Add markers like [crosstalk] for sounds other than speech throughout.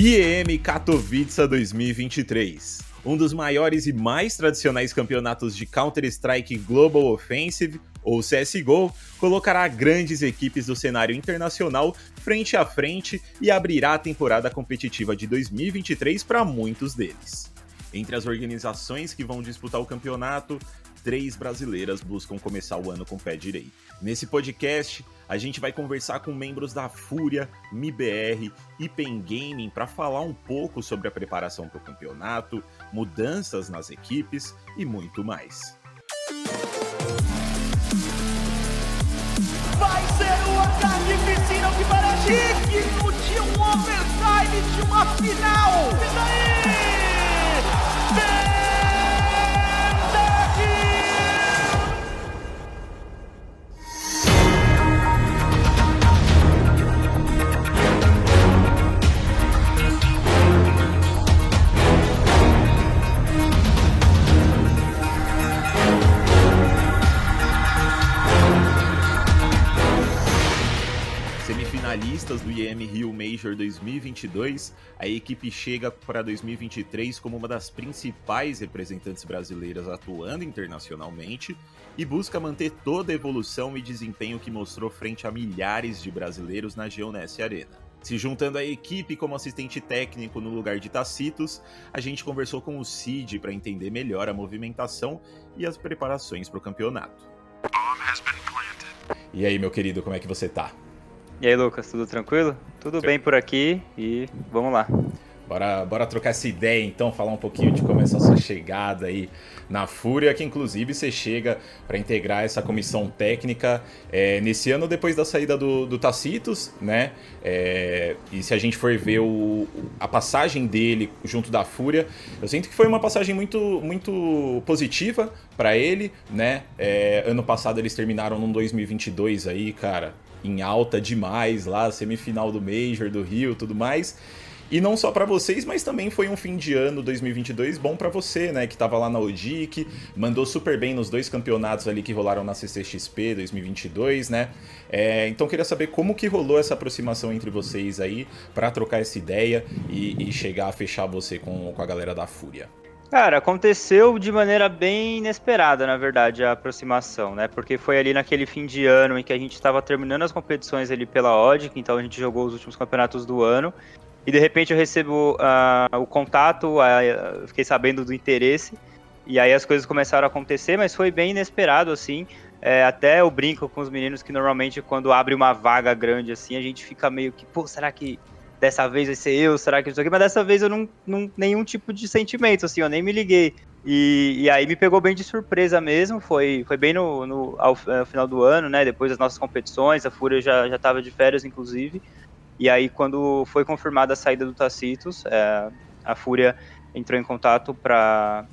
IEM Katowice 2023. Um dos maiores e mais tradicionais campeonatos de Counter-Strike Global Offensive, ou CSGO, colocará grandes equipes do cenário internacional frente a frente e abrirá a temporada competitiva de 2023 para muitos deles. Entre as organizações que vão disputar o campeonato, três brasileiras buscam começar o ano com o pé direito. Nesse podcast, a gente vai conversar com membros da Fúria, MIBR e Pen Gaming para falar um pouco sobre a preparação para o campeonato, mudanças nas equipes e muito mais. Vai ser o ataque piscina que parece digno de um overtime de uma final! E daí? Finalistas do IEM Rio Major 2022, a equipe chega para 2023 como uma das principais representantes brasileiras atuando internacionalmente e busca manter toda a evolução e desempenho que mostrou frente a milhares de brasileiros na Geonesse Arena. Se juntando à equipe como assistente técnico no lugar de Tacitos, a gente conversou com o Cid para entender melhor a movimentação e as preparações para o campeonato. E aí, meu querido, como é que você tá? E aí, Lucas, tudo tranquilo? Tudo bem por aqui e vamos lá. Bora, bora trocar essa ideia então, falar um pouquinho de como é sua chegada aí na Fúria, que inclusive você chega para integrar essa comissão técnica é, nesse ano depois da saída do, do Tacitos, né? É, e se a gente for ver o, a passagem dele junto da Fúria, eu sinto que foi uma passagem muito, muito positiva para ele, né? É, ano passado eles terminaram num 2022 aí, cara, em alta demais lá, semifinal do Major, do Rio, tudo mais. E não só para vocês, mas também foi um fim de ano 2022 bom para você, né, que tava lá na ODIC, mandou super bem nos dois campeonatos ali que rolaram na CCXP 2022, né? É, então queria saber como que rolou essa aproximação entre vocês aí para trocar essa ideia e, e, chegar a fechar você com, com a galera da Fúria. Cara, aconteceu de maneira bem inesperada, na verdade, a aproximação, né? Porque foi ali naquele fim de ano em que a gente estava terminando as competições ali pela ODIC, então a gente jogou os últimos campeonatos do ano. E de repente eu recebo uh, o contato, uh, fiquei sabendo do interesse, e aí as coisas começaram a acontecer, mas foi bem inesperado, assim. É, até eu brinco com os meninos que normalmente quando abre uma vaga grande assim, a gente fica meio que, pô, será que dessa vez vai ser eu, será que isso aqui? Mas dessa vez eu não, não nenhum tipo de sentimento, assim, eu nem me liguei. E, e aí me pegou bem de surpresa mesmo, foi, foi bem no, no ao, ao, final do ano, né? Depois das nossas competições, a Fúria já, já tava de férias, inclusive. E aí, quando foi confirmada a saída do Tacitos, é, a Fúria entrou em contato para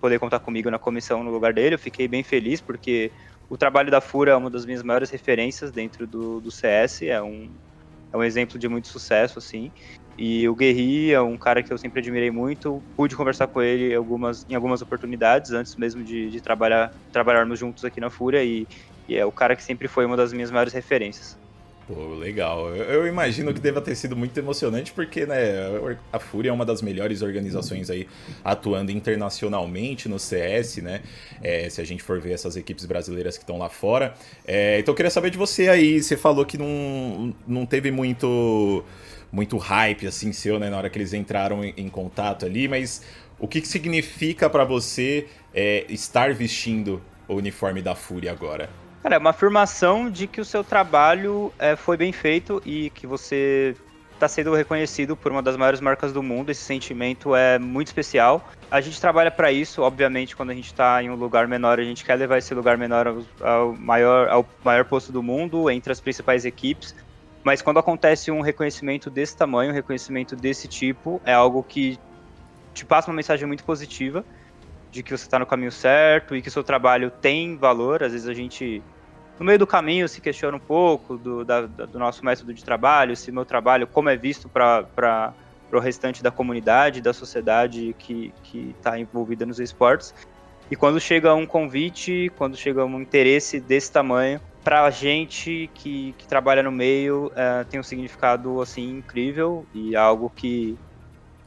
poder contar comigo na comissão no lugar dele. Eu fiquei bem feliz, porque o trabalho da Fúria é uma das minhas maiores referências dentro do, do CS, é um, é um exemplo de muito sucesso, assim. E o Guerri é um cara que eu sempre admirei muito. Pude conversar com ele algumas, em algumas oportunidades, antes mesmo de, de trabalhar, trabalharmos juntos aqui na Fúria, e, e é o cara que sempre foi uma das minhas maiores referências. Pô, legal. Eu, imagino que deva ter sido muito emocionante, porque né, a Fúria é uma das melhores organizações aí atuando internacionalmente no CS, né? É, se a gente for ver essas equipes brasileiras que estão lá fora. É, então eu queria saber de você aí. Você falou que não, não teve muito, muito hype assim seu, né, na hora que eles entraram em, em contato ali, mas o que, que significa para você é, estar vestindo o uniforme da Fúria agora? Cara, é uma afirmação de que o seu trabalho é, foi bem feito e que você está sendo reconhecido por uma das maiores marcas do mundo. Esse sentimento é muito especial. A gente trabalha para isso, obviamente, quando a gente está em um lugar menor, a gente quer levar esse lugar menor ao, ao, maior, ao maior posto do mundo, entre as principais equipes. Mas quando acontece um reconhecimento desse tamanho, um reconhecimento desse tipo, é algo que te passa uma mensagem muito positiva de que você está no caminho certo e que seu trabalho tem valor. Às vezes a gente, no meio do caminho, se questiona um pouco do, da, do nosso método de trabalho, se meu trabalho, como é visto para o restante da comunidade, da sociedade que está envolvida nos esportes. E quando chega um convite, quando chega um interesse desse tamanho, pra gente que, que trabalha no meio é, tem um significado assim incrível e algo que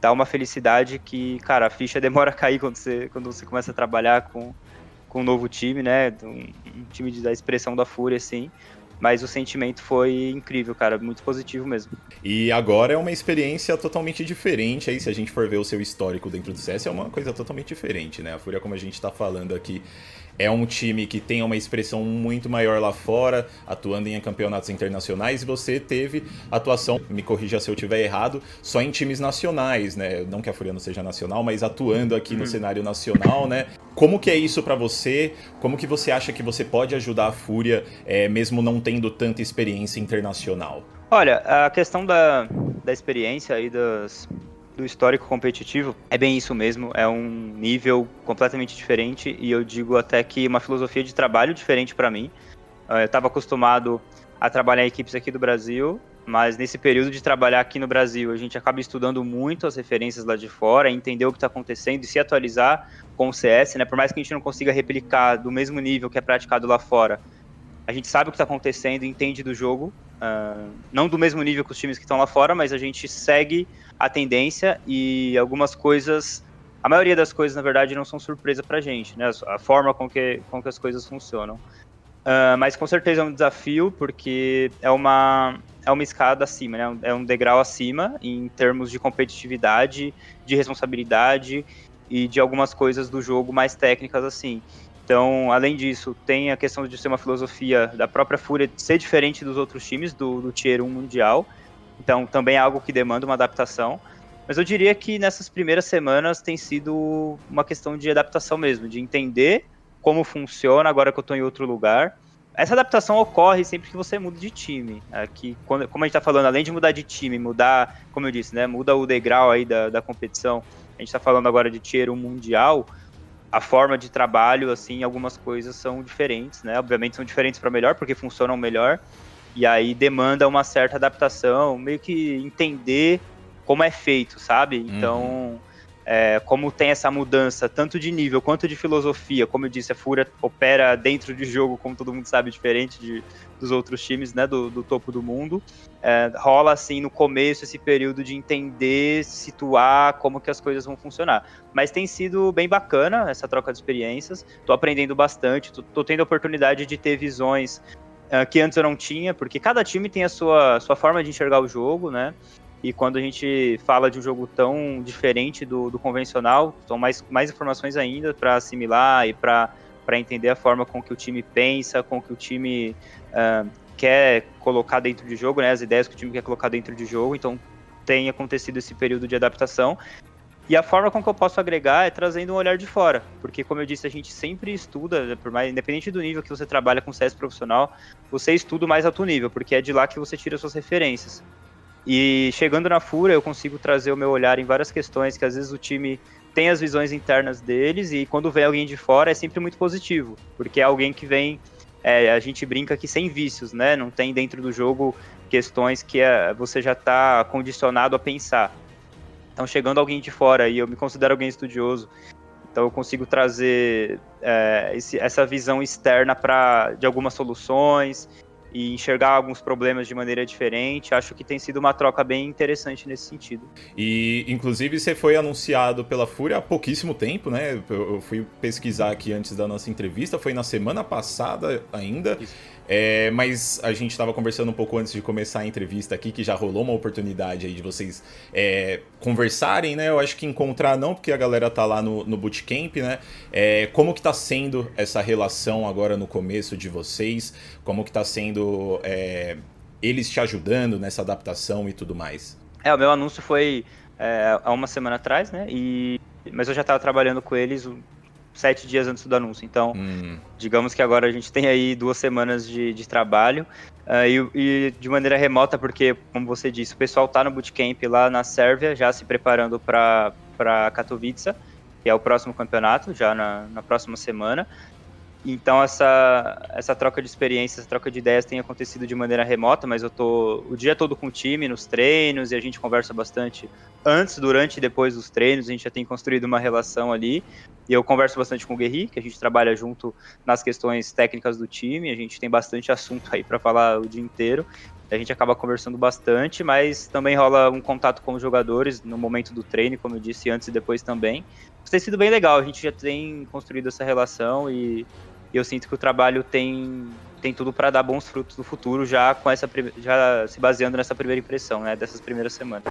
dá uma felicidade que, cara, a ficha [laughs] demora a cair quando você, quando você começa a trabalhar com, com um novo time, né? Um, um time de, da expressão da fúria, assim. Mas o sentimento foi incrível, cara, muito positivo mesmo. E agora é uma experiência totalmente diferente aí, se a gente for ver o seu histórico dentro do CS, é uma coisa totalmente diferente, né? A Fúria, como a gente tá falando aqui, é um time que tem uma expressão muito maior lá fora, atuando em campeonatos internacionais, e você teve atuação, me corrija se eu estiver errado, só em times nacionais, né? Não que a Fúria não seja nacional, mas atuando aqui no uhum. cenário nacional, né? Como que é isso para você? Como que você acha que você pode ajudar a Fúria, é, mesmo não tendo tanta experiência internacional? Olha, a questão da, da experiência aí das, do histórico competitivo, é bem isso mesmo, é um nível completamente diferente e eu digo até que uma filosofia de trabalho diferente para mim. Ah, eu estava acostumado a trabalhar em equipes aqui do Brasil, mas nesse período de trabalhar aqui no Brasil, a gente acaba estudando muito as referências lá de fora, entender o que está acontecendo e se atualizar com o CS, né? Por mais que a gente não consiga replicar do mesmo nível que é praticado lá fora, a gente sabe o que está acontecendo, entende do jogo, uh, não do mesmo nível que os times que estão lá fora, mas a gente segue a tendência e algumas coisas, a maioria das coisas, na verdade, não são surpresa pra gente, né? A forma com que, com que as coisas funcionam. Uh, mas com certeza é um desafio, porque é uma, é uma escada acima, né? É um degrau acima em termos de competitividade, de responsabilidade e de algumas coisas do jogo mais técnicas assim. Então, além disso, tem a questão de ser uma filosofia da própria Fúria ser diferente dos outros times do, do Tier 1 mundial. Então, também é algo que demanda uma adaptação. Mas eu diria que nessas primeiras semanas tem sido uma questão de adaptação mesmo, de entender como funciona agora que eu estou em outro lugar. Essa adaptação ocorre sempre que você muda de time. Aqui, quando, como a gente está falando, além de mudar de time, mudar, como eu disse, né, muda o degrau aí da, da competição. A gente está falando agora de tier 1 mundial. A forma de trabalho, assim, algumas coisas são diferentes, né? Obviamente são diferentes para melhor, porque funcionam melhor. E aí demanda uma certa adaptação, meio que entender como é feito, sabe? Então, uhum. É, como tem essa mudança tanto de nível quanto de filosofia, como eu disse, a Fúria opera dentro de jogo, como todo mundo sabe, diferente de, dos outros times, né, do, do topo do mundo. É, rola, assim, no começo, esse período de entender, situar como que as coisas vão funcionar. Mas tem sido bem bacana essa troca de experiências, tô aprendendo bastante, tô, tô tendo a oportunidade de ter visões uh, que antes eu não tinha, porque cada time tem a sua, sua forma de enxergar o jogo, né? E quando a gente fala de um jogo tão diferente do, do convencional, são mais, mais informações ainda para assimilar e para entender a forma com que o time pensa, com que o time uh, quer colocar dentro de jogo, né? As ideias que o time quer colocar dentro de jogo. Então tem acontecido esse período de adaptação. E a forma com que eu posso agregar é trazendo um olhar de fora, porque como eu disse, a gente sempre estuda, por mais independente do nível que você trabalha com CS profissional, você estuda mais alto nível, porque é de lá que você tira suas referências. E chegando na Fúria, eu consigo trazer o meu olhar em várias questões que às vezes o time tem as visões internas deles e quando vem alguém de fora é sempre muito positivo, porque é alguém que vem, é, a gente brinca que sem vícios, né? Não tem dentro do jogo questões que é, você já está condicionado a pensar. Então, chegando alguém de fora e eu me considero alguém estudioso, então eu consigo trazer é, esse, essa visão externa para de algumas soluções e enxergar alguns problemas de maneira diferente. Acho que tem sido uma troca bem interessante nesse sentido. E, inclusive, você foi anunciado pela Fúria há pouquíssimo tempo, né? Eu fui pesquisar aqui antes da nossa entrevista, foi na semana passada ainda. Isso. É, mas a gente estava conversando um pouco antes de começar a entrevista aqui, que já rolou uma oportunidade aí de vocês é, conversarem, né? Eu acho que encontrar não, porque a galera tá lá no, no bootcamp, né? É, como que tá sendo essa relação agora no começo de vocês? Como que tá sendo é, eles te ajudando nessa adaptação e tudo mais? É, o meu anúncio foi é, há uma semana atrás, né? E, mas eu já estava trabalhando com eles sete dias antes do anúncio. Então, hum. digamos que agora a gente tem aí duas semanas de, de trabalho uh, e, e, de maneira remota, porque, como você disse, o pessoal está no bootcamp lá na Sérvia, já se preparando para Katowice, que é o próximo campeonato, já na, na próxima semana. Então essa, essa troca de experiências, essa troca de ideias tem acontecido de maneira remota, mas eu tô o dia todo com o time nos treinos e a gente conversa bastante antes, durante e depois dos treinos, a gente já tem construído uma relação ali. E eu converso bastante com o Guerri, que a gente trabalha junto nas questões técnicas do time, a gente tem bastante assunto aí para falar o dia inteiro. A gente acaba conversando bastante, mas também rola um contato com os jogadores no momento do treino, como eu disse antes e depois também. Isso tem sido bem legal, a gente já tem construído essa relação e e eu sinto que o trabalho tem, tem tudo para dar bons frutos no futuro, já com essa já se baseando nessa primeira impressão, né, dessas primeiras semanas.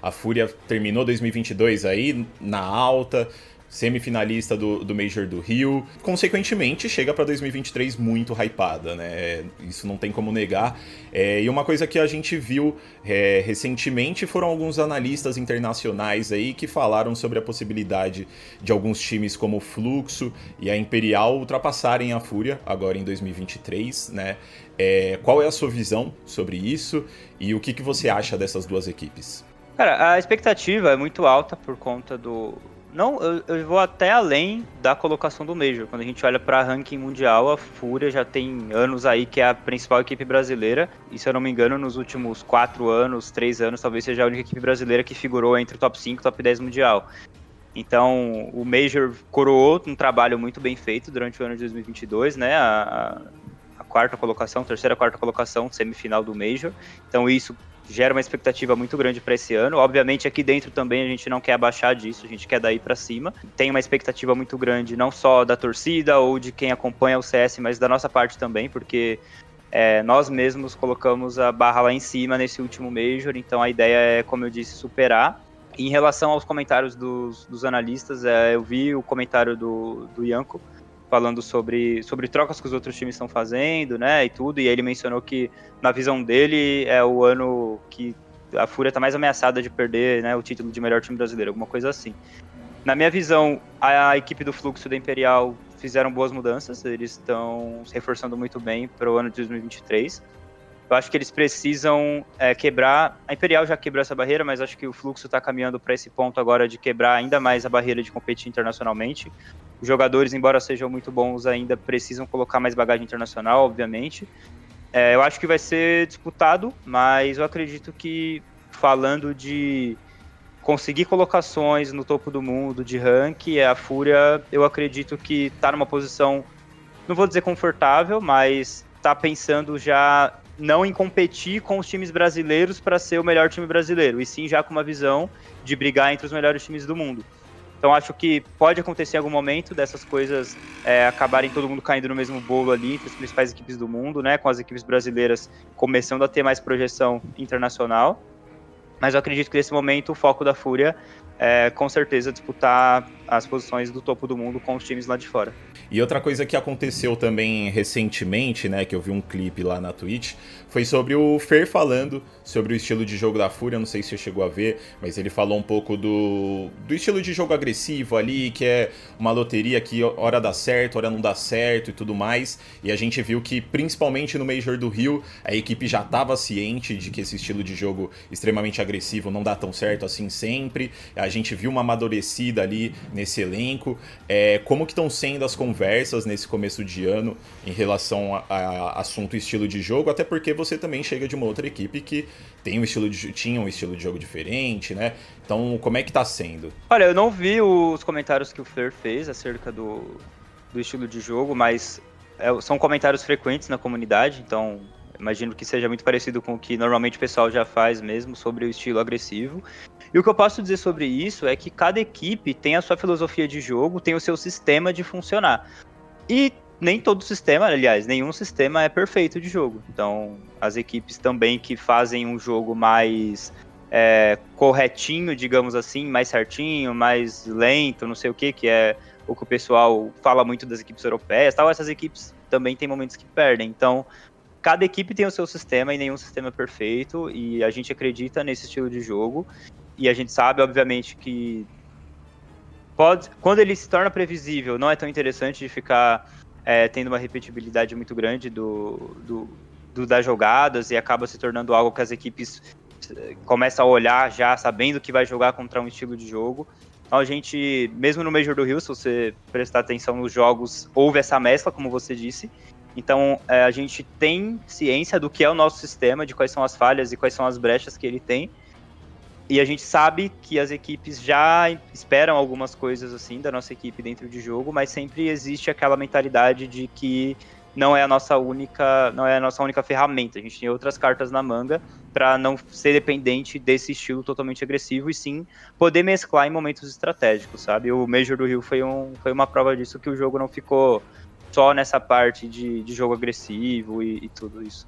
A Fúria terminou 2022 aí na alta, semifinalista do, do Major do Rio. Consequentemente, chega para 2023 muito hypada, né? Isso não tem como negar. É, e uma coisa que a gente viu é, recentemente foram alguns analistas internacionais aí que falaram sobre a possibilidade de alguns times como o Fluxo e a Imperial ultrapassarem a Fúria agora em 2023, né? É, qual é a sua visão sobre isso e o que, que você acha dessas duas equipes? Cara, a expectativa é muito alta por conta do, não, eu, eu, vou até além da colocação do Major. Quando a gente olha para ranking mundial, a Fúria já tem anos aí que é a principal equipe brasileira. E se eu não me engano, nos últimos 4 anos, 3 anos, talvez seja a única equipe brasileira que figurou entre o top 5 e top 10 mundial. Então, o Major coroou um trabalho muito bem feito durante o ano de 2022, né? A, a quarta colocação, terceira, quarta colocação, semifinal do Major. Então, isso gera uma expectativa muito grande para esse ano. Obviamente, aqui dentro também a gente não quer abaixar disso, a gente quer daí para cima. Tem uma expectativa muito grande, não só da torcida ou de quem acompanha o CS, mas da nossa parte também, porque é, nós mesmos colocamos a barra lá em cima nesse último Major, então a ideia é, como eu disse, superar. Em relação aos comentários dos, dos analistas, é, eu vi o comentário do, do Yanko falando sobre, sobre trocas que os outros times estão fazendo, né, e tudo, e ele mencionou que, na visão dele, é o ano que a Fúria está mais ameaçada de perder, né, o título de melhor time brasileiro, alguma coisa assim. Na minha visão, a, equipe do Fluxo da Imperial fizeram boas mudanças, eles estão se reforçando muito bem para o ano de 2023. Eu acho que eles precisam é, quebrar. A Imperial já quebrou essa barreira, mas acho que o fluxo está caminhando para esse ponto agora de quebrar ainda mais a barreira de competir internacionalmente. Os jogadores, embora sejam muito bons, ainda precisam colocar mais bagagem internacional, obviamente. É, eu acho que vai ser disputado, mas eu acredito que falando de conseguir colocações no topo do mundo, de rank, a Fúria, eu acredito que está numa posição, não vou dizer confortável, mas está pensando já não em competir com os times brasileiros para ser o melhor time brasileiro, e sim já com uma visão de brigar entre os melhores times do mundo. Então acho que pode acontecer em algum momento dessas coisas é, acabarem todo mundo caindo no mesmo bolo ali entre as principais equipes do mundo, né? Com as equipes brasileiras começando a ter mais projeção internacional. Mas eu acredito que nesse momento o foco da Fúria é com certeza disputar as posições do topo do mundo com os times lá de fora. E outra coisa que aconteceu também recentemente, né, que eu vi um clipe lá na Twitch, foi sobre o Fer falando sobre o estilo de jogo da Fúria, não sei se você chegou a ver, mas ele falou um pouco do, do estilo de jogo agressivo ali, que é uma loteria que hora dá certo, hora não dá certo e tudo mais. E a gente viu que, principalmente no Major do Rio, a equipe já estava ciente de que esse estilo de jogo extremamente agressivo não dá tão certo assim sempre. A gente viu uma amadurecida ali nesse elenco. É, como que estão sendo as conversas nesse começo de ano em relação a, a assunto estilo de jogo, até porque você também chega de uma outra equipe que tem um estilo de, tinha um estilo de jogo diferente, né? Então, como é que tá sendo? Olha, eu não vi os comentários que o Fer fez acerca do, do estilo de jogo, mas é, são comentários frequentes na comunidade, então imagino que seja muito parecido com o que normalmente o pessoal já faz mesmo sobre o estilo agressivo. E o que eu posso dizer sobre isso é que cada equipe tem a sua filosofia de jogo, tem o seu sistema de funcionar. E nem todo sistema, aliás, nenhum sistema é perfeito de jogo. Então, as equipes também que fazem um jogo mais é, corretinho, digamos assim, mais certinho, mais lento, não sei o que, que é o que o pessoal fala muito das equipes europeias, tal, essas equipes também tem momentos que perdem. Então, cada equipe tem o seu sistema e nenhum sistema é perfeito, e a gente acredita nesse estilo de jogo, e a gente sabe, obviamente, que pode, quando ele se torna previsível, não é tão interessante de ficar é, tendo uma repetibilidade muito grande do, do, do, das jogadas e acaba se tornando algo que as equipes eh, começam a olhar já sabendo que vai jogar contra um estilo de jogo. Então a gente, mesmo no Major do Rio, se você prestar atenção nos jogos, houve essa mescla, como você disse. Então é, a gente tem ciência do que é o nosso sistema, de quais são as falhas e quais são as brechas que ele tem. E a gente sabe que as equipes já esperam algumas coisas assim da nossa equipe dentro de jogo, mas sempre existe aquela mentalidade de que não é a nossa única, não é a nossa única ferramenta. A gente tem outras cartas na manga para não ser dependente desse estilo totalmente agressivo e sim poder mesclar em momentos estratégicos, sabe? O Major do Rio foi, um, foi uma prova disso que o jogo não ficou só nessa parte de, de jogo agressivo e, e tudo isso.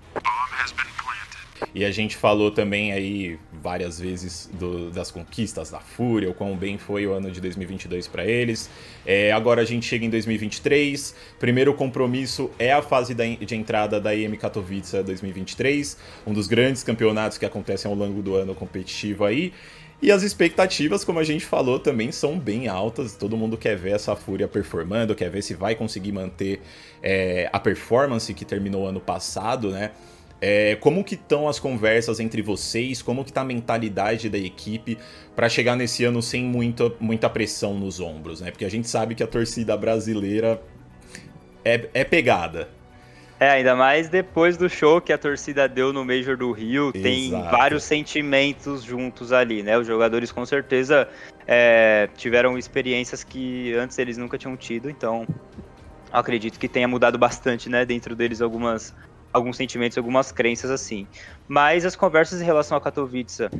E a gente falou também aí várias vezes do, das conquistas da Fúria, o quão bem foi o ano de 2022 para eles. É, agora a gente chega em 2023. Primeiro compromisso é a fase da, de entrada da EM Katowice 2023, um dos grandes campeonatos que acontecem ao longo do ano competitivo aí. E as expectativas, como a gente falou, também são bem altas. Todo mundo quer ver essa Fúria performando, quer ver se vai conseguir manter é, a performance que terminou ano passado, né? É, como que estão as conversas entre vocês? Como que tá a mentalidade da equipe para chegar nesse ano sem muita, muita pressão nos ombros, né? Porque a gente sabe que a torcida brasileira é, é pegada. É, ainda mais depois do show que a torcida deu no Major do Rio, Exato. tem vários sentimentos juntos ali, né? Os jogadores com certeza é, tiveram experiências que antes eles nunca tinham tido, então acredito que tenha mudado bastante, né, dentro deles algumas alguns sentimentos, algumas crenças assim. Mas as conversas em relação a Katowice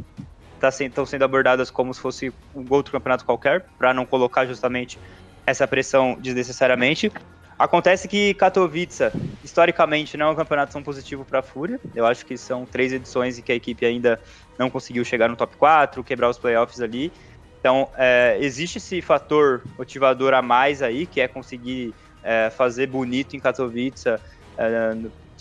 tá estão sendo abordadas como se fosse um outro campeonato qualquer, para não colocar justamente essa pressão desnecessariamente. Acontece que Katowice, historicamente, não é um campeonato tão positivo para a Fúria. Eu acho que são três edições em que a equipe ainda não conseguiu chegar no top 4, quebrar os playoffs ali. Então, é, existe esse fator motivador a mais aí, que é conseguir é, fazer bonito em Katowice, é,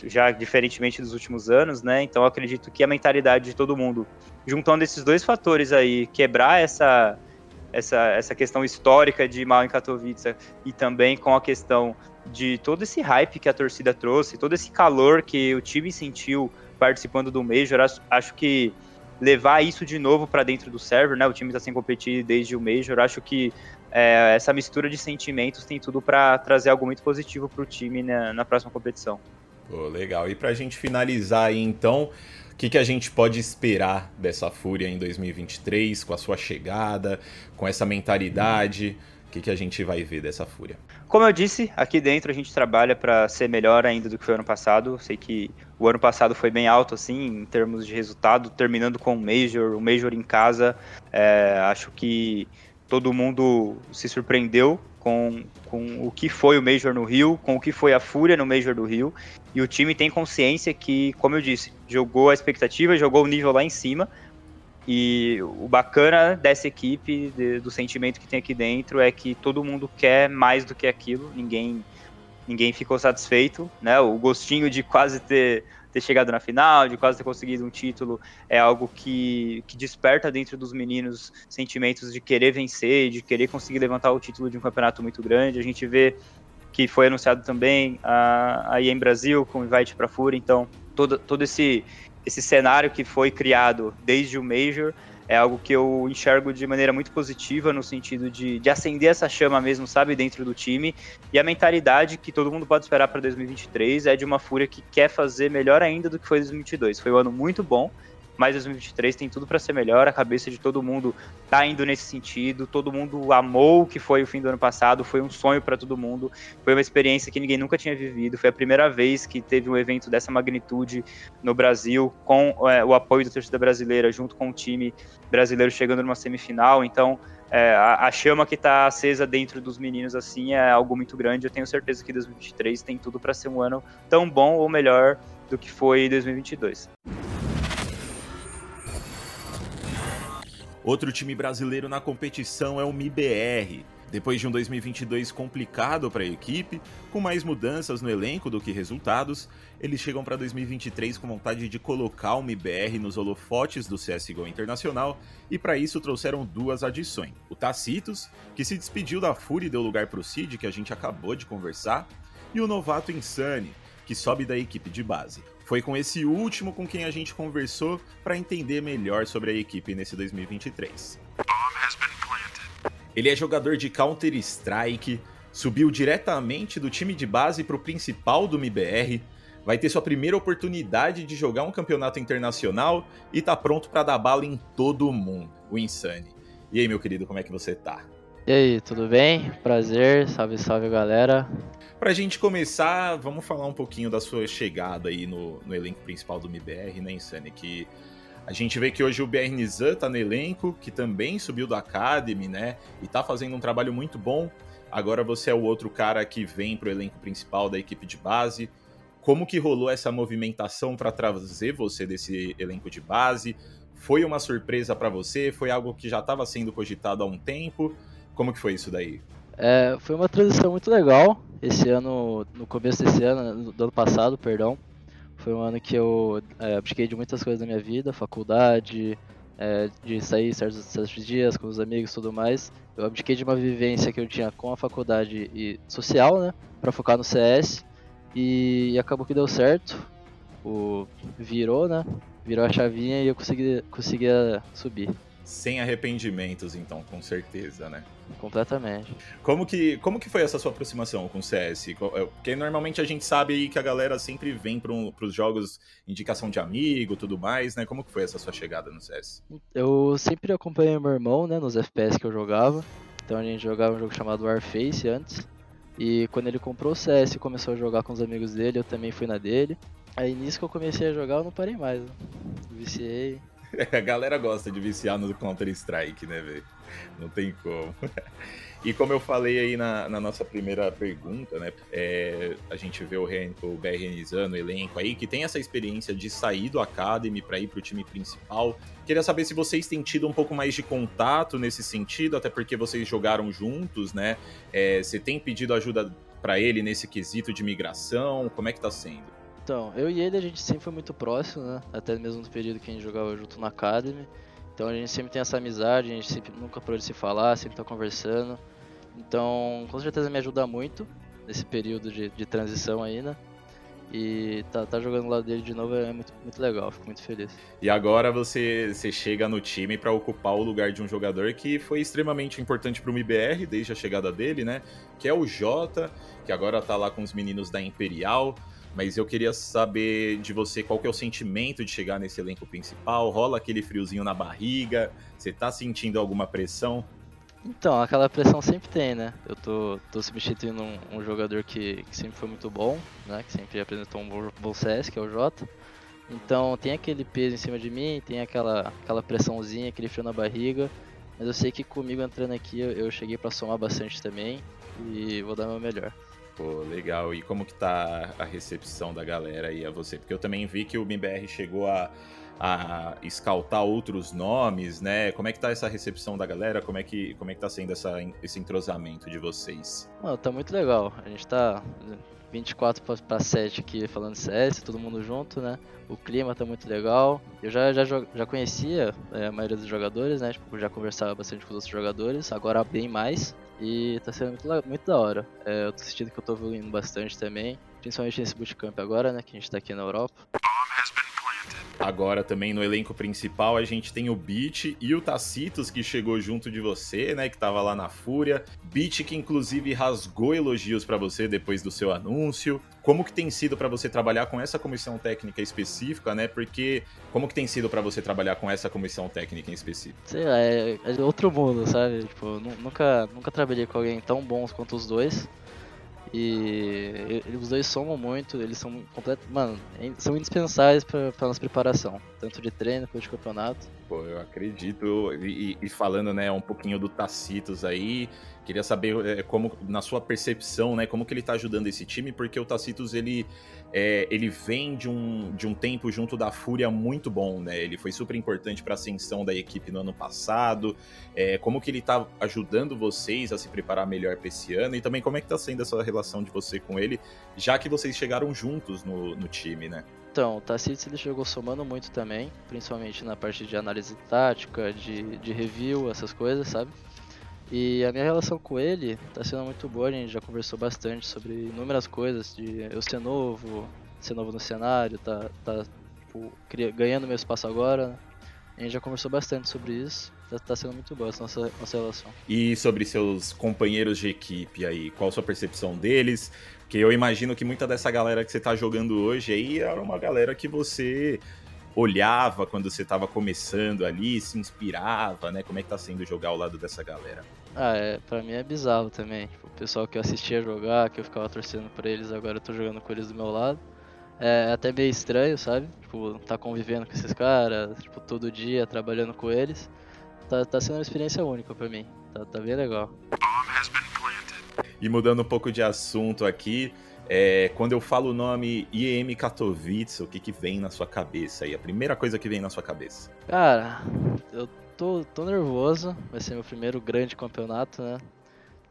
já diferentemente dos últimos anos, né? Então acredito que a mentalidade de todo mundo, juntando esses dois fatores aí, quebrar essa essa, essa questão histórica de mal em Katowice e também com a questão de todo esse hype que a torcida trouxe, todo esse calor que o time sentiu participando do Major, acho, acho que levar isso de novo para dentro do server, né? O time está sem competir desde o Major, acho que é, essa mistura de sentimentos tem tudo para trazer algo muito positivo para o time na, na próxima competição. Pô, legal. E pra gente finalizar aí, então, o que, que a gente pode esperar dessa Fúria em 2023, com a sua chegada, com essa mentalidade? O que, que a gente vai ver dessa Fúria? Como eu disse, aqui dentro a gente trabalha para ser melhor ainda do que foi ano passado. Sei que o ano passado foi bem alto, assim, em termos de resultado, terminando com o Major, o Major em casa. É, acho que todo mundo se surpreendeu com, com o que foi o Major no Rio, com o que foi a Fúria no Major do Rio. E o time tem consciência que, como eu disse, jogou a expectativa, jogou o nível lá em cima. E o bacana dessa equipe, de, do sentimento que tem aqui dentro, é que todo mundo quer mais do que aquilo, ninguém, ninguém ficou satisfeito, né? O gostinho de quase ter ter chegado na final, de quase ter conseguido um título, é algo que, que desperta dentro dos meninos sentimentos de querer vencer, de querer conseguir levantar o título de um campeonato muito grande. A gente vê que foi anunciado também a, EM Brasil com invite para a então todo, todo esse, esse cenário que foi criado desde o Major é algo que eu enxergo de maneira muito positiva, no sentido de, de acender essa chama mesmo, sabe, dentro do time. E a mentalidade que todo mundo pode esperar para 2023 é de uma Fúria que quer fazer melhor ainda do que foi 2022. Foi um ano muito bom, mas 2023 tem tudo para ser melhor. A cabeça de todo mundo tá indo nesse sentido. Todo mundo amou o que foi o fim do ano passado. Foi um sonho para todo mundo. Foi uma experiência que ninguém nunca tinha vivido. Foi a primeira vez que teve um evento dessa magnitude no Brasil, com é, o apoio da torcida brasileira, junto com o time brasileiro chegando numa semifinal. Então, é, a, a, chama que está acesa dentro dos meninos assim é algo muito grande. Eu tenho certeza que 2023 tem tudo para ser um ano tão bom ou melhor do que foi 2022. Outro time brasileiro na competição é o MIBR. Depois de um 2022 complicado para a equipe, com mais mudanças no elenco do que resultados, eles chegam para 2023 com vontade de colocar o MIBR nos holofotes do CSGO Internacional e para isso trouxeram duas adições. O Tacitus, que se despediu da Fúria e deu lugar para o Cid, que a gente acabou de conversar, e o novato Insane, que sobe da equipe de base. Foi com esse último com quem a gente conversou para entender melhor sobre a equipe nesse 2023. Ele é jogador de Counter-Strike, subiu diretamente do time de base para o principal do MBR, vai ter sua primeira oportunidade de jogar um campeonato internacional e tá pronto para dar bala em todo mundo, o Insane. E aí, meu querido, como é que você tá? E aí, tudo bem? Prazer, salve, salve galera. Pra gente começar, vamos falar um pouquinho da sua chegada aí no, no elenco principal do MBR, né, Insane? Que a gente vê que hoje o BR Nizam tá no elenco, que também subiu do Academy, né? E tá fazendo um trabalho muito bom. Agora você é o outro cara que vem pro elenco principal da equipe de base. Como que rolou essa movimentação para trazer você desse elenco de base? Foi uma surpresa para você? Foi algo que já estava sendo cogitado há um tempo? Como que foi isso daí? É, foi uma transição muito legal. Esse ano, no começo desse ano, do ano passado, perdão, foi um ano que eu é, abdiquei de muitas coisas da minha vida, faculdade, é, de sair certos, certos dias com os amigos e tudo mais. Eu abdiquei de uma vivência que eu tinha com a faculdade e social, né, para focar no CS. E, acabou que deu certo. O virou, né? Virou a chavinha e eu consegui, conseguia subir. Sem arrependimentos, então, com certeza, né? Completamente. Como que, como que foi essa sua aproximação com o CS? É, porque normalmente a gente sabe aí que a galera sempre vem para os jogos indicação de amigo tudo mais, né? Como que foi essa sua chegada no CS? Eu sempre acompanhei meu irmão, né, nos FPS que eu jogava. Então a gente jogava um jogo chamado Warface antes. E quando ele comprou o CS e começou a jogar com os amigos dele, eu também fui na dele. Aí nisso que eu comecei a jogar, eu não parei mais. Né? Viciei. [laughs] a galera gosta de viciar no Counter-Strike, né, velho? Não tem como. [laughs] E como eu falei aí na, na nossa primeira pergunta, né? É, a gente vê o, o BR Nizano, o elenco aí, que tem essa experiência de sair do Academy para ir para o time principal. Queria saber se vocês têm tido um pouco mais de contato nesse sentido, até porque vocês jogaram juntos, né? É, você tem pedido ajuda para ele nesse quesito de migração? Como é que tá sendo? Então, eu e ele a gente sempre foi muito próximo, né? Até mesmo no período que a gente jogava junto na Academy. Então a gente sempre tem essa amizade, a gente sempre, nunca parou de se falar, sempre tá conversando. Então, com certeza me ajuda muito nesse período de, de transição aí, né? E tá, tá jogando lá dele de novo é muito, muito legal, fico muito feliz. E agora você, você chega no time para ocupar o lugar de um jogador que foi extremamente importante para o MBR desde a chegada dele, né? Que é o Jota, que agora tá lá com os meninos da Imperial. Mas eu queria saber de você qual que é o sentimento de chegar nesse elenco principal. Rola aquele friozinho na barriga? Você tá sentindo alguma pressão? Então, aquela pressão sempre tem, né? Eu tô, tô substituindo um, um jogador que, que, sempre foi muito bom, né? Que sempre apresentou um bom, CS, que é o Jota. Então tem aquele peso em cima de mim, tem aquela, aquela pressãozinha, aquele frio na barriga. Mas eu sei que comigo entrando aqui eu, eu cheguei para somar bastante também e vou dar meu melhor. Pô, legal. E como que tá a recepção da galera aí a você? Porque eu também vi que o MBR chegou a a escaltar outros nomes, né? Como é que tá essa recepção da galera? Como é que, como é que tá sendo essa, esse entrosamento de vocês? Mano, tá muito legal. A gente tá 24 para 7 aqui falando CS, todo mundo junto, né? O clima tá muito legal. Eu já, já, já conhecia é, a maioria dos jogadores, né? Tipo, já conversava bastante com os outros jogadores, agora bem mais. E tá sendo muito, muito da hora. É, eu tô sentindo que eu tô evoluindo bastante também, principalmente nesse bootcamp agora, né? Que a gente tá aqui na Europa. Agora também no elenco principal a gente tem o Beat e o Tacitus que chegou junto de você, né, que tava lá na Fúria. Beat que inclusive rasgou elogios para você depois do seu anúncio. Como que tem sido para você trabalhar com essa comissão técnica específica, né? Porque como que tem sido para você trabalhar com essa comissão técnica em específico? Sei lá, é, é outro mundo, sabe? Tipo, nunca nunca trabalhei com alguém tão bons quanto os dois. E, e os dois somam muito, eles são completos. Mano, são indispensáveis para nossa preparação, tanto de treino quanto de campeonato. Pô, eu acredito. E, e, falando, né, um pouquinho do Tacitos aí, queria saber é, como, na sua percepção, né, como que ele tá ajudando esse time, porque o Tacitos, ele é, ele vem de um, de um tempo junto da Fúria muito bom, né? Ele foi super importante para a ascensão da equipe no ano passado. É, como que ele está ajudando vocês a se preparar melhor para esse ano? E também como é que tá sendo essa relação de você com ele, já que vocês chegaram juntos no, no time, né? Então, o Tacitus ele chegou somando muito também, principalmente na parte de análise tática, de, de review, essas coisas, sabe? E a minha relação com ele tá sendo muito boa, a gente já conversou bastante sobre inúmeras coisas, de eu ser novo, ser novo no cenário, tá, tá tipo, ganhando meu espaço agora. A gente já conversou bastante sobre isso. Tá, tá sendo muito boa essa nossa, nossa relação. E sobre seus companheiros de equipe aí, qual a sua percepção deles? Porque eu imagino que muita dessa galera que você tá jogando hoje aí era uma galera que você olhava quando você estava começando ali, se inspirava, né? Como é que tá sendo jogar ao lado dessa galera? Ah, é, pra mim é bizarro também. Tipo, o pessoal que eu assistia jogar, que eu ficava torcendo por eles, agora eu tô jogando com eles do meu lado. É até meio estranho, sabe? Tipo, tá convivendo com esses caras, tipo, todo dia, trabalhando com eles. Tá, tá sendo uma experiência única pra mim. Tá, tá bem legal. E mudando um pouco de assunto aqui, é, quando eu falo o nome IEM Katowice, o que, que vem na sua cabeça aí? A primeira coisa que vem na sua cabeça? Cara, eu tô, tô nervoso. Vai ser meu primeiro grande campeonato, né?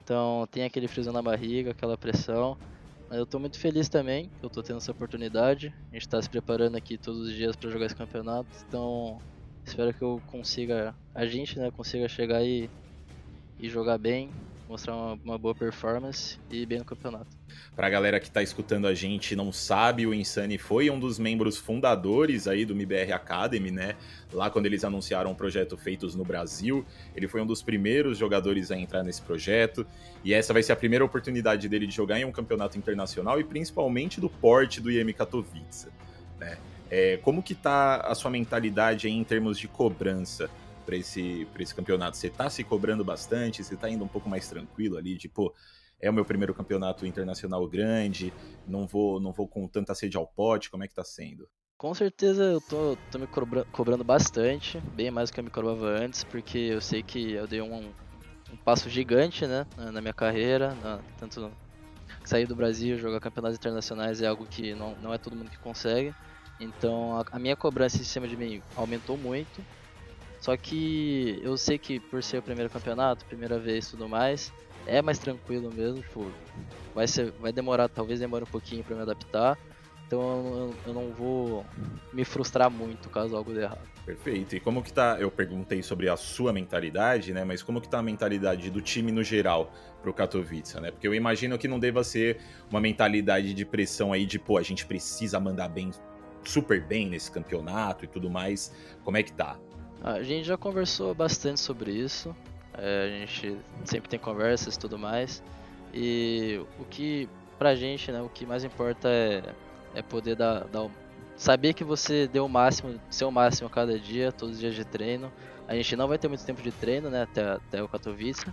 Então tem aquele frio na barriga, aquela pressão. Mas eu tô muito feliz também eu tô tendo essa oportunidade. A gente tá se preparando aqui todos os dias para jogar esse campeonato. Então espero que eu consiga, a gente, né, consiga chegar e, e jogar bem, mostrar uma, uma boa performance e ir bem no campeonato. Pra galera que tá escutando a gente não sabe, o Insane foi um dos membros fundadores aí do MBR Academy, né? Lá quando eles anunciaram o projeto Feitos no Brasil, ele foi um dos primeiros jogadores a entrar nesse projeto, e essa vai ser a primeira oportunidade dele de jogar em um campeonato internacional e principalmente do porte do IEM Katowice, né? É, como que tá a sua mentalidade em termos de cobrança? para esse, esse campeonato? Você tá se cobrando bastante? Você tá indo um pouco mais tranquilo ali? Tipo, é o meu primeiro campeonato internacional grande, não vou, não vou com tanta sede ao pote, como é que tá sendo? Com certeza eu tô, tô me cobra cobrando bastante, bem mais do que eu me cobrava antes, porque eu sei que eu dei um, um passo gigante né, na, minha carreira, na, tanto sair do Brasil, jogar campeonatos internacionais é algo que não, não é todo mundo que consegue. Então a, a minha cobrança em cima de mim aumentou muito. Só que eu sei que por ser o primeiro campeonato, primeira vez e tudo mais, é mais tranquilo mesmo, tipo, vai, ser, vai demorar, talvez demore um pouquinho para me adaptar. Então eu, eu, não vou me frustrar muito caso algo dê errado. Perfeito. E como que tá, eu perguntei sobre a sua mentalidade, né, mas como que tá a mentalidade do time no geral pro Katowice, né? Porque eu imagino que não deva ser uma mentalidade de pressão aí de, pô, a gente precisa mandar bem, super bem nesse campeonato e tudo mais. Como é que tá? A gente já conversou bastante sobre isso. É, a gente sempre tem conversas e tudo mais. E o que pra gente, né, o que mais importa é, é poder dar, dar saber que você deu o máximo, seu máximo a cada dia, todos os dias de treino. A gente não vai ter muito tempo de treino, né, até, até o Katowice.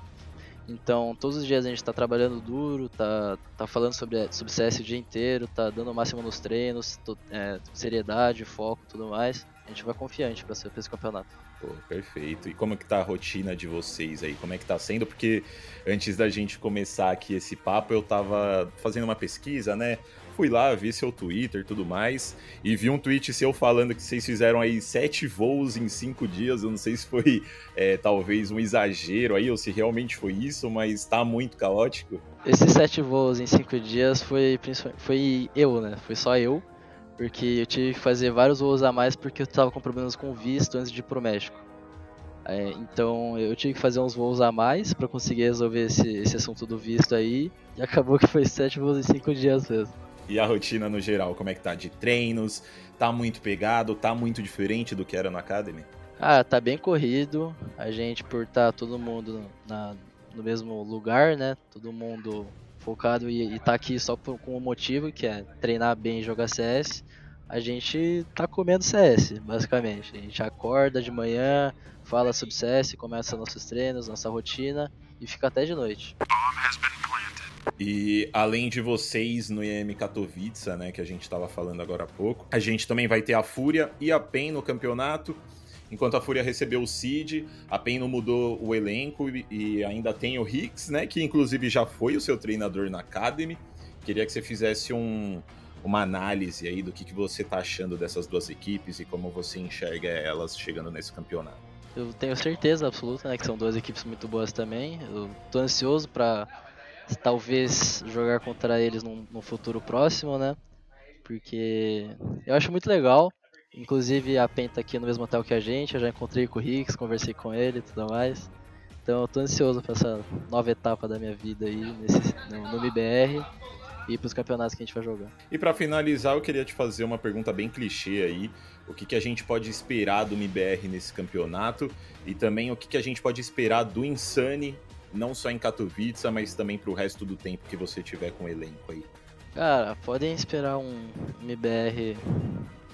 Então, todos os dias a gente está trabalhando duro, tá, tá falando sobre, sobre CS o dia inteiro, tá dando o máximo nos treinos, é, seriedade, foco tudo mais a gente vai confiante para esse campeonato. Pô, perfeito. E como é que tá a rotina de vocês aí? Como é que tá sendo? Porque antes da gente começar aqui esse papo, eu tava fazendo uma pesquisa, né? Fui lá, vi seu Twitter e tudo mais, e vi um tweet seu falando que vocês fizeram aí sete voos em cinco dias. Eu não sei se foi é, talvez um exagero aí, ou se realmente foi isso, mas tá muito caótico. Esses sete voos em cinco dias foi, foi eu, né? Foi só eu porque eu tive que fazer vários voos a mais porque eu estava com problemas com visto antes de ir pro México. É, então eu tive que fazer uns voos a mais para conseguir resolver esse, esse assunto do visto aí. E acabou que foi sete voos em cinco dias mesmo. E a rotina no geral, como é que tá? De treinos? Tá muito pegado? Tá muito diferente do que era na Academy? Ah, tá bem corrido. A gente, por estar tá todo mundo na, no mesmo lugar, né? Todo mundo focado e, e tá aqui só por, com um motivo, que é treinar bem e jogar CS, a gente tá comendo CS, basicamente. A gente acorda de manhã, fala sobre CS, começa nossos treinos, nossa rotina e fica até de noite. E além de vocês no IEM Katowice, né, que a gente estava falando agora há pouco, a gente também vai ter a Fúria e a PEN no campeonato. Enquanto a Fúria recebeu o Cid, a PEN não mudou o elenco e ainda tem o Hicks, né? Que inclusive já foi o seu treinador na Academy. Queria que você fizesse um, uma análise aí do que, que você está achando dessas duas equipes e como você enxerga elas chegando nesse campeonato. Eu tenho certeza absoluta, né, que são duas equipes muito boas também. Eu tô ansioso para talvez jogar contra eles num, num futuro próximo, né? Porque eu acho muito legal Inclusive a PEN tá aqui no mesmo hotel que a gente, eu já encontrei com o Rix, conversei com ele e tudo mais. Então eu tô ansioso pra essa nova etapa da minha vida aí nesse, no, no MBR. ir para os campeonatos que a gente vai jogar. E para finalizar, eu queria te fazer uma pergunta bem clichê aí. O que, que a gente pode esperar do MBR nesse campeonato? E também o que, que a gente pode esperar do Insane, não só em Katowice, mas também para o resto do tempo que você tiver com o elenco aí? Cara, podem esperar um MBR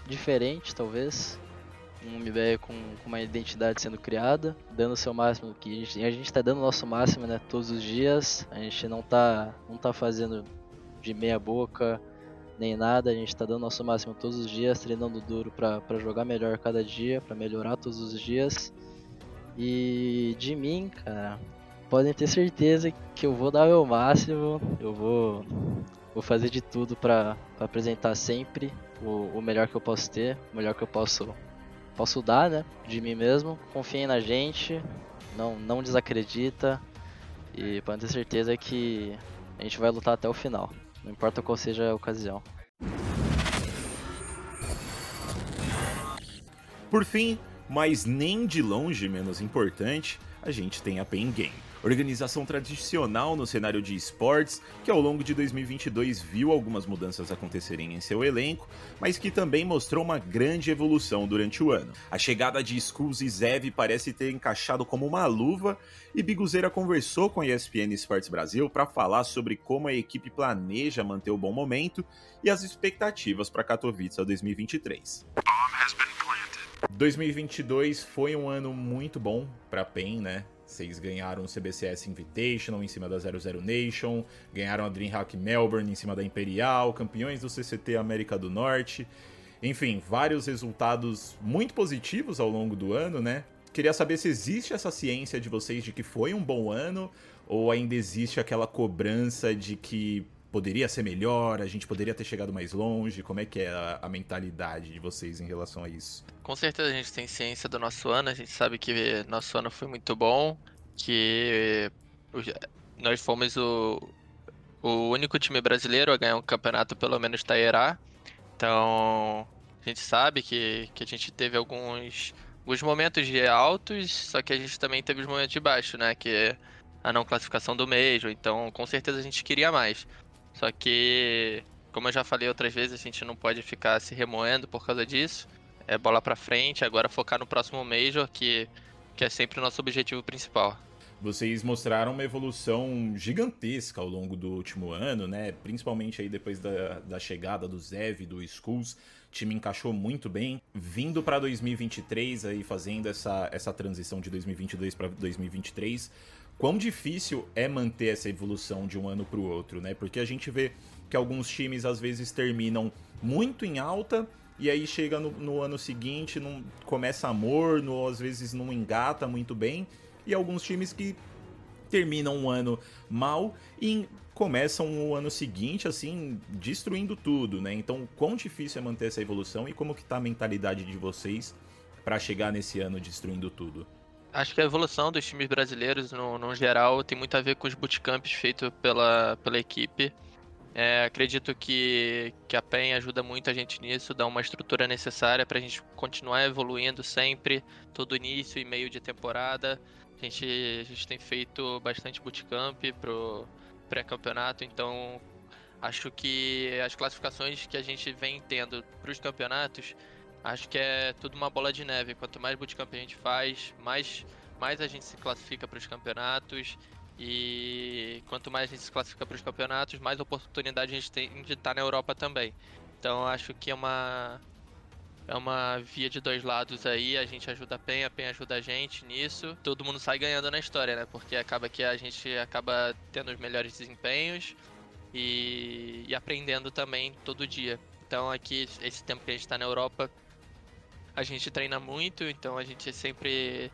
diferente, talvez. Um MBR com, com, uma identidade sendo criada, dando o seu máximo, que a gente, a gente tá dando o nosso máximo, né, todos os dias, a gente não tá, não tá fazendo de meia boca, nem nada, a gente tá dando nosso máximo todos os dias, treinando duro para jogar melhor cada dia, para melhorar todos os dias, e de mim, cara, podem ter certeza que eu vou dar o meu máximo, eu vou, vou fazer de tudo para apresentar sempre o, o melhor que eu posso ter, o melhor que eu posso posso dar, né? De mim mesmo. Confiem na gente, não, não desacredita e pode ter certeza que a gente vai lutar até o final, não importa qual seja a ocasião. Por fim, mas nem de longe menos importante, a gente tem a Pain Game organização tradicional no cenário de esportes, que ao longo de 2022 viu algumas mudanças acontecerem em seu elenco, mas que também mostrou uma grande evolução durante o ano. A chegada de Skulls e Zev parece ter encaixado como uma luva, e Biguzeira conversou com a ESPN Esportes Brasil para falar sobre como a equipe planeja manter o bom momento e as expectativas para Katowice 2023. 2022 foi um ano muito bom para a PEN, né? Vocês ganharam o CBCS Invitational em cima da 00 Nation, ganharam a DreamHack Melbourne em cima da Imperial, campeões do CCT América do Norte. Enfim, vários resultados muito positivos ao longo do ano, né? Queria saber se existe essa ciência de vocês de que foi um bom ano ou ainda existe aquela cobrança de que poderia ser melhor, a gente poderia ter chegado mais longe? Como é que é a, a, mentalidade de vocês em relação a isso? Com certeza a gente tem ciência do nosso ano, a gente sabe que nosso ano foi muito bom, que nós fomos o, o único time brasileiro a ganhar um campeonato pelo menos Taierá. Então, a gente sabe que, que a gente teve alguns, momentos de altos, só que a gente também teve os momentos de baixo, né? Que a não classificação do Major. Então, com certeza a gente queria mais. Só que, como eu já falei outras vezes, a gente não pode ficar se remoendo por causa disso. É bola pra frente, agora focar no próximo Major, que, que é sempre o nosso objetivo principal. Vocês mostraram uma evolução gigantesca ao longo do último ano, né? Principalmente aí depois da, da chegada do Zev e do Skulls. O time encaixou muito bem. Vindo para 2023 aí fazendo essa, essa transição de 2022 para 2023, quão difícil é manter essa evolução de um ano para o outro, né? Porque a gente vê que alguns times às vezes terminam muito em alta e aí chega no, no ano seguinte, não começa amor, no, às vezes não engata muito bem, e alguns times que terminam um ano mal e começam o ano seguinte assim destruindo tudo, né? Então, quão difícil é manter essa evolução e como que tá a mentalidade de vocês para chegar nesse ano destruindo tudo? Acho que a evolução dos times brasileiros, no, no geral, tem muito a ver com os bootcamps feitos pela, pela equipe. É, acredito que, que a PEN ajuda muito a gente nisso, dá uma estrutura necessária para a gente continuar evoluindo sempre, todo início e meio de temporada. A gente, a gente tem feito bastante bootcamp pro pré-campeonato, então acho que as classificações que a gente vem tendo para os campeonatos Acho que é tudo uma bola de neve. Quanto mais bootcamp a gente faz, mais, mais a gente se classifica para os campeonatos. E quanto mais a gente se classifica para os campeonatos, mais oportunidade a gente tem de estar na Europa também. Então acho que é uma, é uma via de dois lados aí. A gente ajuda a PEN, a PEN ajuda a gente nisso. Todo mundo sai ganhando na história, né? Porque acaba que a gente acaba tendo os melhores desempenhos e, e aprendendo também todo dia. Então aqui, esse tempo que a gente está na Europa, a gente treina muito, então a gente sempre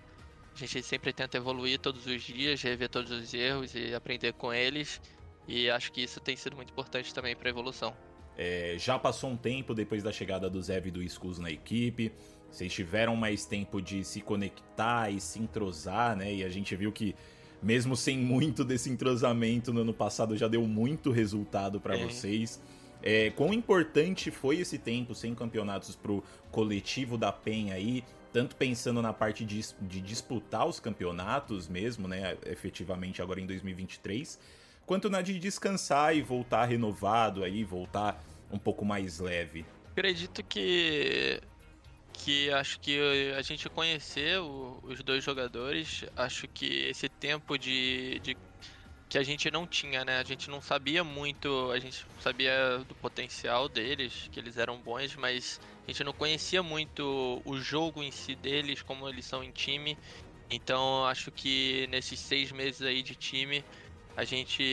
a gente sempre tenta evoluir todos os dias, rever todos os erros e aprender com eles. E acho que isso tem sido muito importante também para a evolução. É, já passou um tempo depois da chegada do Zev e do Skulls na equipe. Vocês tiveram mais tempo de se conectar e se entrosar, né? E a gente viu que, mesmo sem muito desse entrosamento no ano passado, já deu muito resultado para é. vocês. É, quão importante foi esse tempo sem campeonatos pro coletivo da PEN aí, tanto pensando na parte de, de disputar os campeonatos mesmo, né, efetivamente agora em 2023, quanto na de descansar e voltar renovado aí, voltar um pouco mais leve. Acredito que que acho que a gente conhecer o, os dois jogadores, acho que esse tempo de, de que a gente não tinha, né? A gente não sabia muito, a gente sabia do potencial deles, que eles eram bons, mas a gente não conhecia muito o jogo em si deles, como eles são em time. Então acho que nesses seis meses aí de time a gente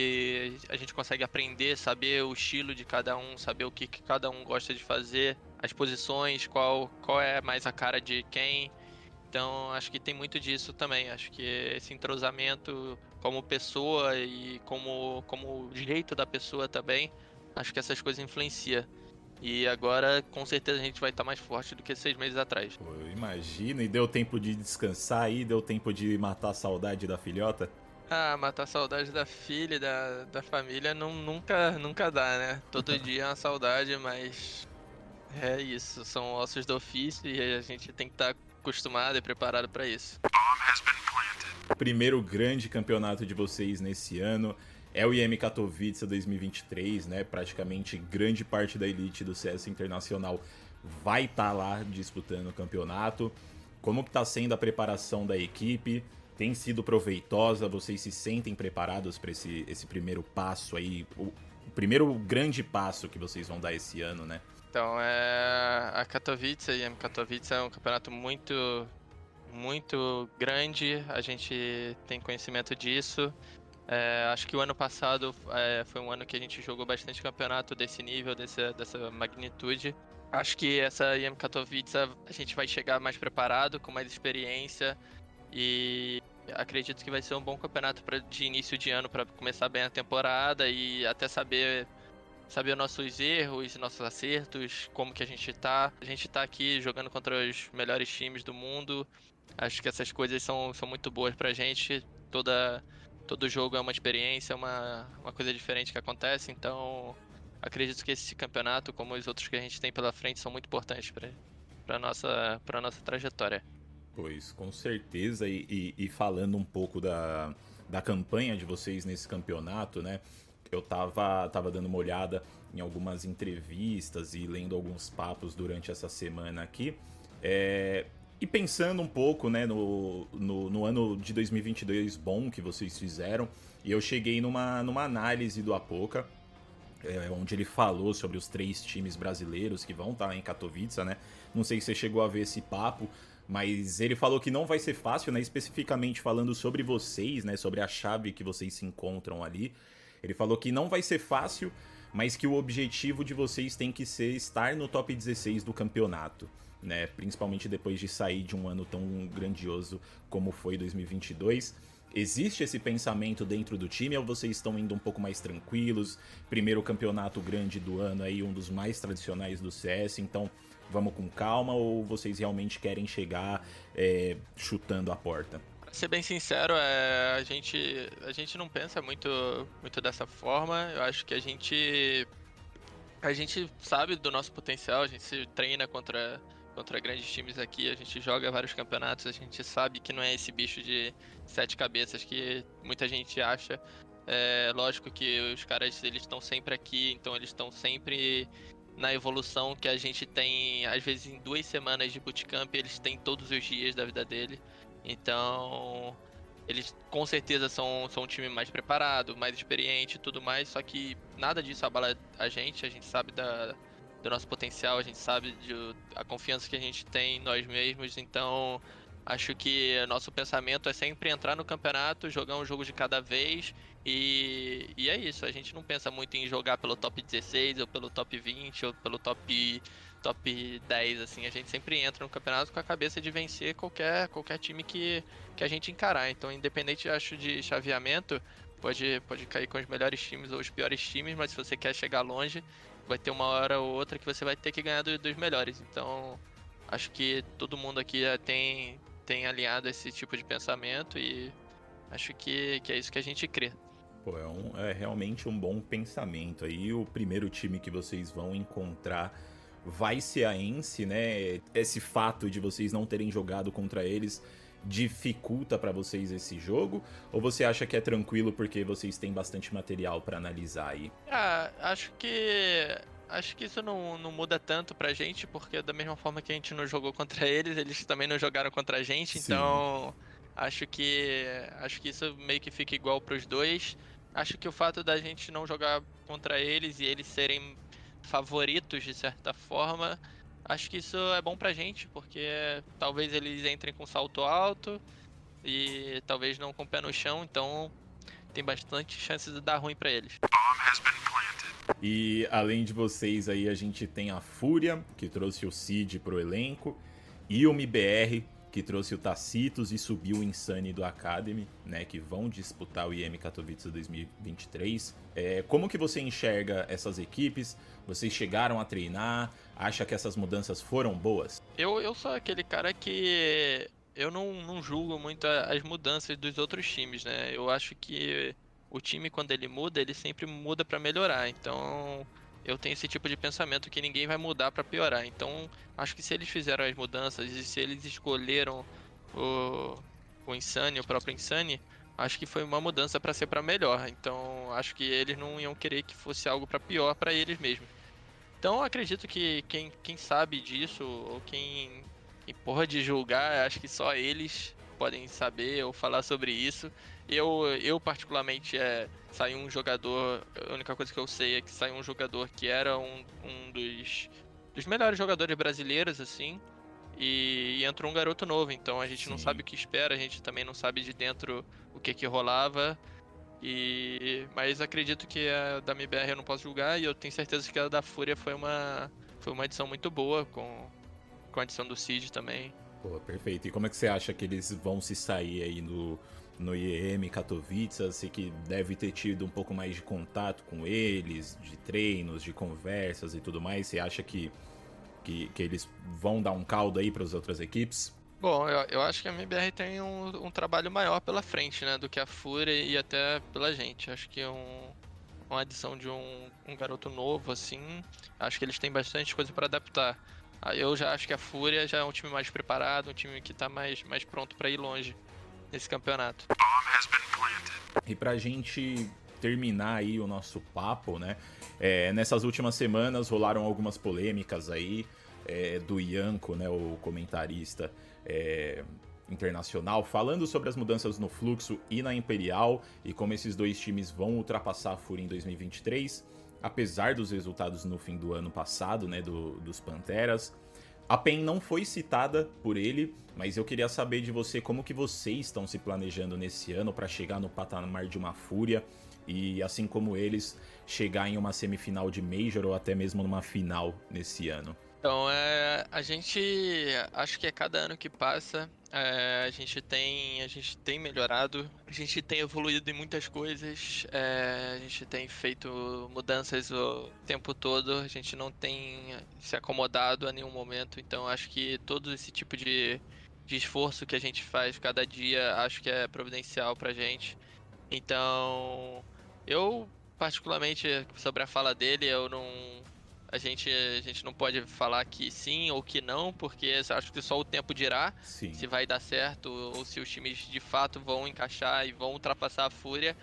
a gente consegue aprender, saber o estilo de cada um, saber o que, que cada um gosta de fazer, as posições, qual qual é mais a cara de quem. Então acho que tem muito disso também. Acho que esse entrosamento como pessoa e como, como jeito da pessoa também, acho que essas coisas influenciam. E agora, com certeza, a gente vai estar mais forte do que seis meses atrás. Pô, eu imagino. E deu tempo de descansar aí? Deu tempo de matar a saudade da filhota? Ah, matar a saudade da filha e da, da família não, nunca, nunca dá, né? Todo [laughs] dia é uma saudade, mas é isso. São ossos do ofício e a gente tem que estar acostumado e preparado para isso. Primeiro grande campeonato de vocês nesse ano é o IM Katowice 2023, né? Praticamente grande parte da elite do CS Internacional vai estar tá lá disputando o campeonato. Como que tá sendo a preparação da equipe? Tem sido proveitosa? Vocês se sentem preparados para esse, esse primeiro passo aí? O, o primeiro grande passo que vocês vão dar esse ano, né? Então, é... a Katowice, a IM Katowice é um campeonato muito, muito grande, a gente tem conhecimento disso. É, acho que o ano passado é, foi um ano que a gente jogou bastante campeonato desse nível, desse, dessa magnitude. Acho que essa IM Katowice a gente vai chegar mais preparado, com mais experiência e acredito que vai ser um bom campeonato pra, de início de ano para começar bem a temporada e até saber saber nossos erros, nossos acertos, como que a gente tá. A gente tá aqui jogando contra os melhores times do mundo. Acho que essas coisas são, são muito boas pra gente. Toda, todo jogo é uma experiência, uma, uma coisa diferente que acontece, então acredito que esse campeonato, como os outros que a gente tem pela frente, são muito importantes para nossa, pra nossa trajetória. Pois, com certeza, e, e, e falando um pouco da, da campanha de vocês nesse campeonato, né? Eu tava, tava dando uma olhada em algumas entrevistas e lendo alguns papos durante essa semana aqui. É, e pensando um pouco né, no, no, no, ano de 2022 bom que vocês fizeram, e eu cheguei numa, numa análise do Apoca, é, onde ele falou sobre os três times brasileiros que vão estar em Katowice, né? Não sei se você chegou a ver esse papo, mas ele falou que não vai ser fácil, né? Especificamente falando sobre vocês, né? Sobre a chave que vocês se encontram ali. Ele falou que não vai ser fácil, mas que o objetivo de vocês tem que ser estar no top 16 do campeonato, né? Principalmente depois de sair de um ano tão grandioso como foi 2022. Existe esse pensamento dentro do time ou vocês estão indo um pouco mais tranquilos? Primeiro campeonato grande do ano aí, um dos mais tradicionais do CS, então vamos com calma ou vocês realmente querem chegar é, chutando a porta? Pra ser bem sincero, é, a, gente, a gente não pensa muito, muito dessa forma. Eu acho que a gente. A gente sabe do nosso potencial, a gente se treina contra, contra grandes times aqui, a gente joga vários campeonatos, a gente sabe que não é esse bicho de sete cabeças que muita gente acha. É lógico que os caras eles estão sempre aqui, então eles estão sempre na evolução que a gente tem, às vezes em duas semanas de bootcamp, eles têm todos os dias da vida dele. Então, eles com certeza são, são um time mais preparado, mais experiente e tudo mais, só que nada disso abala a gente, a gente sabe da, do nosso potencial, a gente sabe de, a confiança que a gente tem em nós mesmos, então acho que nosso pensamento é sempre entrar no campeonato, jogar um jogo de cada vez e, e é isso, a gente não pensa muito em jogar pelo top 16 ou pelo top 20 ou pelo top top 10, assim, a gente sempre entra no campeonato com a cabeça de vencer qualquer, qualquer time que, que a gente encarar. Então, independente, acho, de chaveamento, pode, pode cair com os melhores times ou os piores times, mas se você quer chegar longe, vai ter uma hora ou outra que você vai ter que ganhar do, dos melhores. Então, acho que todo mundo aqui tem, tem alinhado esse tipo de pensamento e acho que, que é isso que a gente crê. Pô, é, um, é realmente um bom pensamento. Aí o primeiro time que vocês vão encontrar vai ser a Ence, né? Esse fato de vocês não terem jogado contra eles dificulta para vocês esse jogo? Ou você acha que é tranquilo porque vocês têm bastante material para analisar aí? Ah, acho que acho que isso não, não muda tanto pra gente, porque da mesma forma que a gente não jogou contra [laughs] eles, eles também não jogaram contra a gente, Sim. então acho que acho que isso meio que fica igual pros dois. Acho que o fato da gente não jogar contra eles e eles serem favoritos de certa forma, acho que isso é bom pra gente, porque talvez eles entrem com salto alto e talvez não com o pé no chão, então tem bastante chances de dar ruim para eles. E além de vocês aí, a gente tem a Fúria, que trouxe o Cid pro elenco, e o MBR, que trouxe o Tacitus e subiu o Insane do Academy, né, que vão disputar o IEM Katowice 2023. É, como que você enxerga essas equipes? Vocês chegaram a treinar? Acha que essas mudanças foram boas? Eu, eu sou aquele cara que eu não, não julgo muito as mudanças dos outros times, né? Eu acho que o time quando ele muda, ele sempre muda para melhorar. Então, eu tenho esse tipo de pensamento que ninguém vai mudar para piorar. Então, acho que se eles fizeram as mudanças e se eles escolheram o, o Insane, o próprio Insane, acho que foi uma mudança para ser para melhor. Então, acho que eles não iam querer que fosse algo para pior para eles mesmos. Então, acredito que quem, quem sabe disso ou quem, quem pode julgar, acho que só eles podem saber ou falar sobre isso. Eu, eu particularmente, é, saiu um jogador. A única coisa que eu sei é que saiu um jogador que era um, um dos, dos melhores jogadores brasileiros, assim. E, e entrou um garoto novo, então a gente Sim. não sabe o que espera, a gente também não sabe de dentro o que que rolava. E mas acredito que a da MBR eu não posso julgar e eu tenho certeza que a da Fúria foi uma foi uma edição muito boa com com a edição do Cid também. Pô, perfeito. E como é que você acha que eles vão se sair aí no no IEM Katowice, assim que deve ter tido um pouco mais de contato com eles, de treinos, de conversas e tudo mais. Você acha que que, que eles vão dar um caldo aí para as outras equipes? Bom, eu, eu acho que a MBR tem um, um, trabalho maior pela frente, né, do que a Fúria e até pela gente. Acho que um, uma adição de um, um garoto novo, assim, acho que eles têm bastante coisa para adaptar. Eu já acho que a Fúria já é um time mais preparado, um time que está mais, mais pronto para ir longe nesse campeonato. E pra gente terminar aí o nosso papo, né? É, nessas últimas semanas rolaram algumas polêmicas aí é, do Ianco, né? O comentarista é, internacional, falando sobre as mudanças no fluxo e na Imperial e como esses dois times vão ultrapassar a Fúria em 2023, apesar dos resultados no fim do ano passado, né? Do, dos Panteras. A PEN não foi citada por ele, mas eu queria saber de você como que vocês estão se planejando nesse ano para chegar no patamar de uma fúria e assim como eles chegar em uma semifinal de Major ou até mesmo numa final nesse ano. Então, é, a gente acho que a cada ano que passa é, a gente tem a gente tem melhorado, a gente tem evoluído em muitas coisas, é, a gente tem feito mudanças o tempo todo, a gente não tem se acomodado a nenhum momento, então acho que todo esse tipo de, de esforço que a gente faz cada dia acho que é providencial pra gente. Então, eu particularmente sobre a fala dele, eu não a gente, a gente não pode falar que sim ou que não, porque acho que só o tempo dirá sim. se vai dar certo ou se os times de fato vão encaixar e vão ultrapassar a fúria.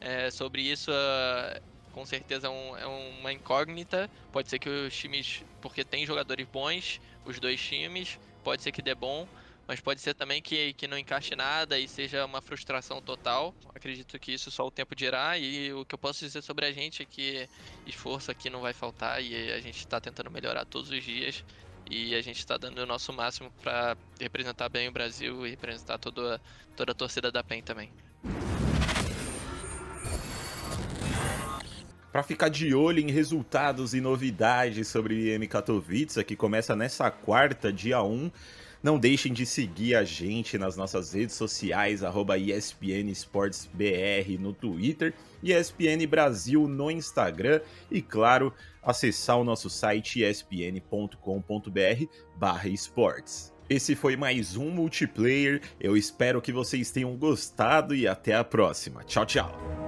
É, sobre isso, uh, com certeza é, um, é, uma incógnita. Pode ser que os times, porque tem jogadores bons, os dois times, pode ser que dê bom, mas pode ser também que, que não encaixe nada e seja uma frustração total. Acredito que isso só o tempo dirá. E o que eu posso dizer sobre a gente é que esforço aqui não vai faltar e a gente está tentando melhorar todos os dias. E a gente está dando o nosso máximo para representar bem o Brasil e representar toda, toda a torcida da PEN também. Para ficar de olho em resultados e novidades sobre o IM Katowice, que começa nessa quarta, dia 1, não deixem de seguir a gente nas nossas redes sociais, arroba ESPN Sports BR no Twitter, ESPN Brasil no Instagram e, claro, acessar o nosso site espn.com.br barra esportes. Esse foi mais um multiplayer, eu espero que vocês tenham gostado e até a próxima. Tchau, tchau!